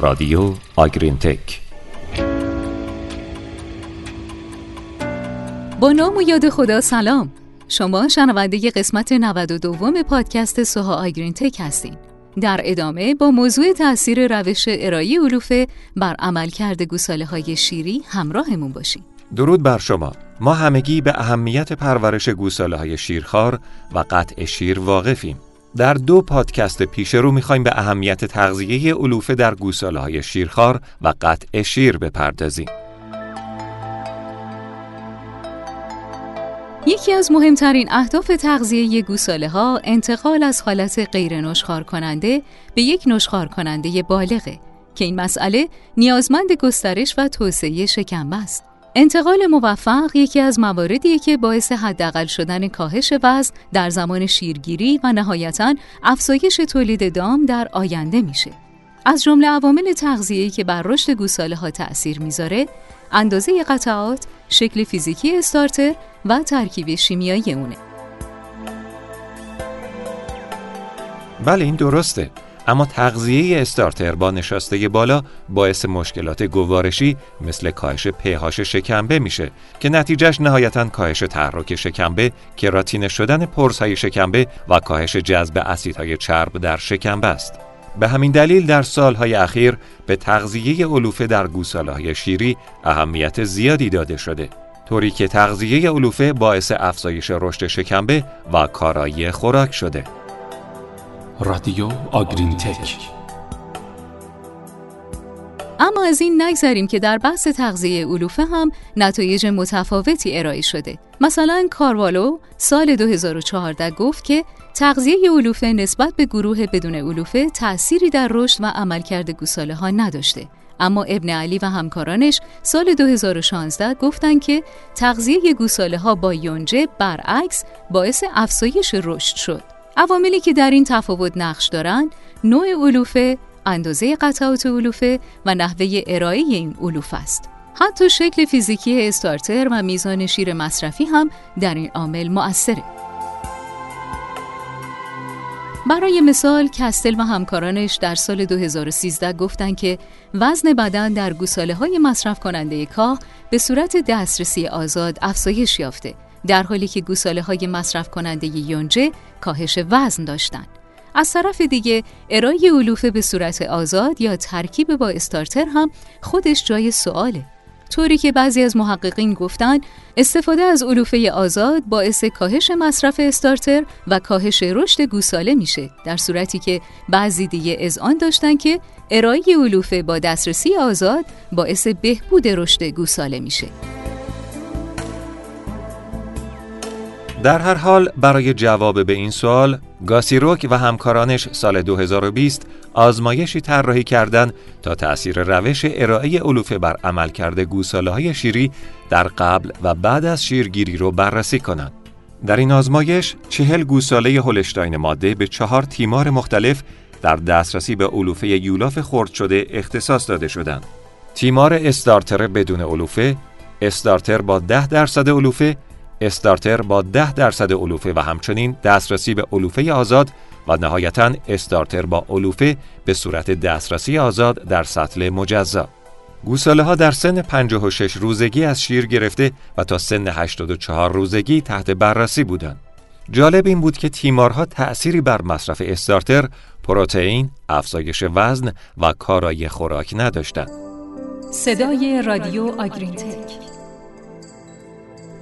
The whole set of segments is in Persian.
رادیو آگرین تک. با نام و یاد خدا سلام. شما شنونده قسمت 92 پادکست سوها آگرین تک هستین. در ادامه با موضوع تاثیر روش ارائه علوفه بر عملکرد گوساله های شیری همراهمون باشین. درود بر شما. ما همگی به اهمیت پرورش گوساله های شیرخوار و قطع شیر واقفیم. در دو پادکست پیش رو می‌خوایم به اهمیت تغذیه علوفه در گوساله های شیرخوار و قطع شیر بپردازیم یکی از مهمترین اهداف تغذیه گوساله ها انتقال از حالت غیر نشخار کننده به یک نشخار کننده بالغه که این مسئله نیازمند گسترش و توسعه شکم است. انتقال موفق یکی از مواردیه که باعث حداقل شدن کاهش وزن در زمان شیرگیری و نهایتا افزایش تولید دام در آینده میشه. از جمله عوامل تغذیه‌ای که بر رشد گوساله ها تأثیر می‌ذاره، اندازه قطعات، شکل فیزیکی استارتر و ترکیب شیمیایی اونه. بله این درسته اما تغذیه استارتر با نشاسته بالا باعث مشکلات گوارشی مثل کاهش پهاش شکمبه میشه که نتیجهش نهایتا کاهش تحرک شکمبه، کراتین شدن پرسهای شکمبه و کاهش جذب اسیدهای چرب در شکمبه است. به همین دلیل در سالهای اخیر به تغذیه علوفه در گوساله شیری اهمیت زیادی داده شده. طوری که تغذیه علوفه باعث افزایش رشد شکمبه و کارایی خوراک شده. رادیو آگرین تک اما از این نگذریم که در بحث تغذیه علوفه هم نتایج متفاوتی ارائه شده. مثلا کاروالو سال 2014 گفت که تغذیه علوفه نسبت به گروه بدون علوفه تأثیری در رشد و عملکرد گوساله ها نداشته. اما ابن علی و همکارانش سال 2016 گفتند که تغذیه گوساله ها با یونجه برعکس باعث افزایش رشد شد. عواملی که در این تفاوت نقش دارند نوع علوفه، اندازه قطعات علوفه و نحوه ارائه این علوفه است. حتی شکل فیزیکی استارتر و میزان شیر مصرفی هم در این عامل مؤثره. برای مثال کستل و همکارانش در سال 2013 گفتند که وزن بدن در گوساله های مصرف کننده کاه به صورت دسترسی آزاد افزایش یافته در حالی که گوساله های مصرف کننده یونجه کاهش وزن داشتند. از طرف دیگه ارائه علوفه به صورت آزاد یا ترکیب با استارتر هم خودش جای سواله. طوری که بعضی از محققین گفتن استفاده از علوفه آزاد باعث کاهش مصرف استارتر و کاهش رشد گوساله میشه در صورتی که بعضی دیگه از آن داشتن که ارائه علوفه با دسترسی آزاد باعث بهبود رشد گوساله میشه در هر حال برای جواب به این سوال گاسیروک و همکارانش سال 2020 آزمایشی طراحی کردند تا تأثیر روش ارائه علوفه بر عملکرد گوساله های شیری در قبل و بعد از شیرگیری رو بررسی کنند. در این آزمایش چهل گوساله هولشتاین ماده به چهار تیمار مختلف در دسترسی به علوفه یولاف خرد شده اختصاص داده شدند. تیمار استارتر بدون علوفه، استارتر با 10 درصد علوفه استارتر با 10 درصد علوفه و همچنین دسترسی به علوفه آزاد و نهایتا استارتر با علوفه به صورت دسترسی آزاد در سطل مجزا. گوساله ها در سن 56 روزگی از شیر گرفته و تا سن 84 روزگی تحت بررسی بودند. جالب این بود که تیمارها تأثیری بر مصرف استارتر، پروتئین، افزایش وزن و کارایی خوراک نداشتند. صدای رادیو آگرینتک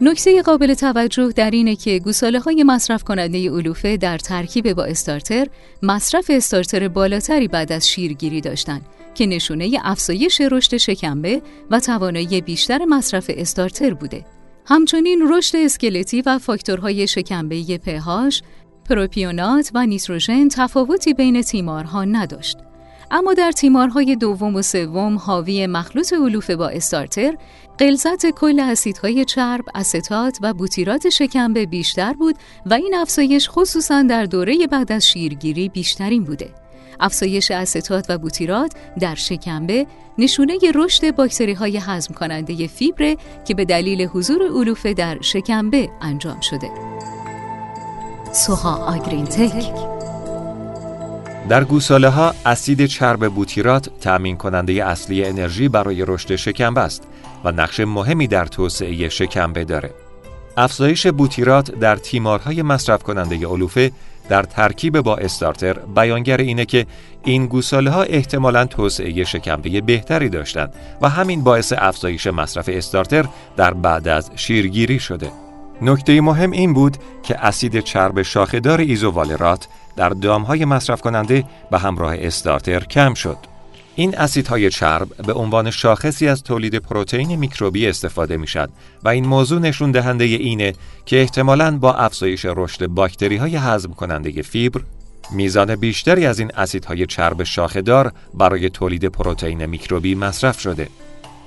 نکته قابل توجه در اینه که گوساله های مصرف کننده علوفه در ترکیب با استارتر مصرف استارتر بالاتری بعد از شیرگیری داشتند که نشونه افزایش رشد شکمبه و توانایی بیشتر مصرف استارتر بوده. همچنین رشد اسکلتی و فاکتورهای شکمبه پهاش، پروپیونات و نیتروژن تفاوتی بین تیمارها نداشت. اما در تیمارهای دوم و سوم حاوی مخلوط علوفه با استارتر غلظت کل اسیدهای چرب، استات و بوتیرات شکمبه بیشتر بود و این افزایش خصوصا در دوره بعد از شیرگیری بیشترین بوده. افزایش استات و بوتیرات در شکمبه نشونه رشد باکتری های هضم کننده فیبر که به دلیل حضور علوفه در شکمبه انجام شده. سوها آگرین تک در گوساله ها اسید چرب بوتیرات تأمین کننده اصلی انرژی برای رشد شکمبه است و نقش مهمی در توسعه شکمبه داره. افزایش بوتیرات در تیمارهای مصرف کننده علوفه در ترکیب با استارتر بیانگر اینه که این گوساله ها احتمالاً توسعه شکمبه بهتری داشتند و همین باعث افزایش مصرف استارتر در بعد از شیرگیری شده. نکته مهم این بود که اسید چرب شاخهدار ایزووالرات در دامهای مصرف کننده به همراه استارتر کم شد. این اسیدهای چرب به عنوان شاخصی از تولید پروتئین میکروبی استفاده می‌شد و این موضوع نشون دهنده اینه که احتمالاً با افزایش رشد باکتری های هضم کننده فیبر میزان بیشتری از این اسیدهای چرب شاخهدار برای تولید پروتئین میکروبی مصرف شده.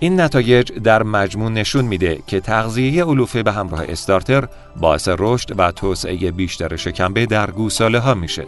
این نتایج در مجموع نشون میده که تغذیه علوفه به همراه استارتر باعث رشد و توسعه بیشتر شکمبه در گوساله ها میشه.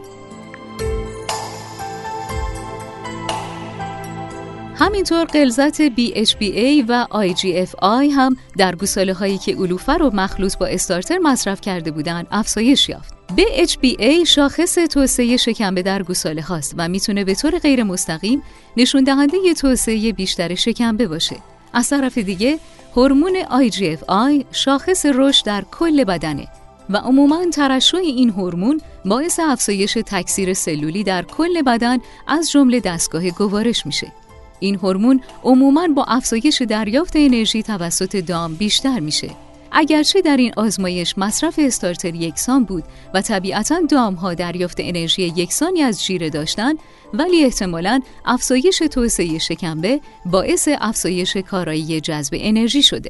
همینطور قلزت BHBA و IGFI هم در گوساله هایی که علوفه رو مخلوط با استارتر مصرف کرده بودند افزایش یافت. BHBA شاخص توسعه شکمبه در گوساله هاست و می‌تونه به طور غیر مستقیم نشون دهنده توسعه بیشتر شکمبه باشه. از طرف دیگه هورمون IGFI شاخص رشد در کل بدنه و عموما ترشح این هورمون باعث افزایش تکثیر سلولی در کل بدن از جمله دستگاه گوارش میشه. این هورمون عموما با افزایش دریافت انرژی توسط دام بیشتر میشه. اگرچه در این آزمایش مصرف استارتر یکسان بود و طبیعتا دام ها دریافت انرژی یکسانی از جیره داشتند ولی احتمالا افزایش توسعه شکمبه باعث افزایش کارایی جذب انرژی شده.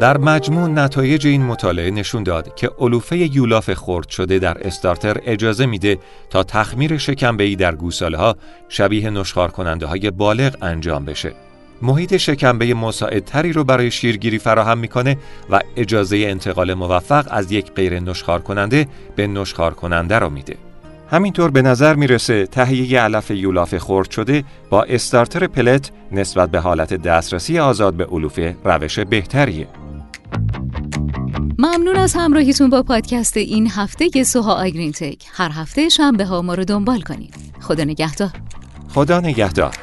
در مجموع نتایج این مطالعه نشون داد که علوفه یولاف خرد شده در استارتر اجازه میده تا تخمیر شکمبه‌ای در گوساله ها شبیه نشخار کننده های بالغ انجام بشه. محیط شکمبه مساعدتری رو برای شیرگیری فراهم می‌کنه و اجازه انتقال موفق از یک غیر نشخار کننده به نشخار کننده رو میده. همینطور به نظر می‌رسه تهیه علف یولاف خرد شده با استارتر پلت نسبت به حالت دسترسی آزاد به علوفه روش بهتریه. ممنون از همراهیتون با پادکست این هفته سوها آگرین تک. هر هفته شنبه ها ما رو دنبال کنید. خدا نگهدار. خدا نگهدار.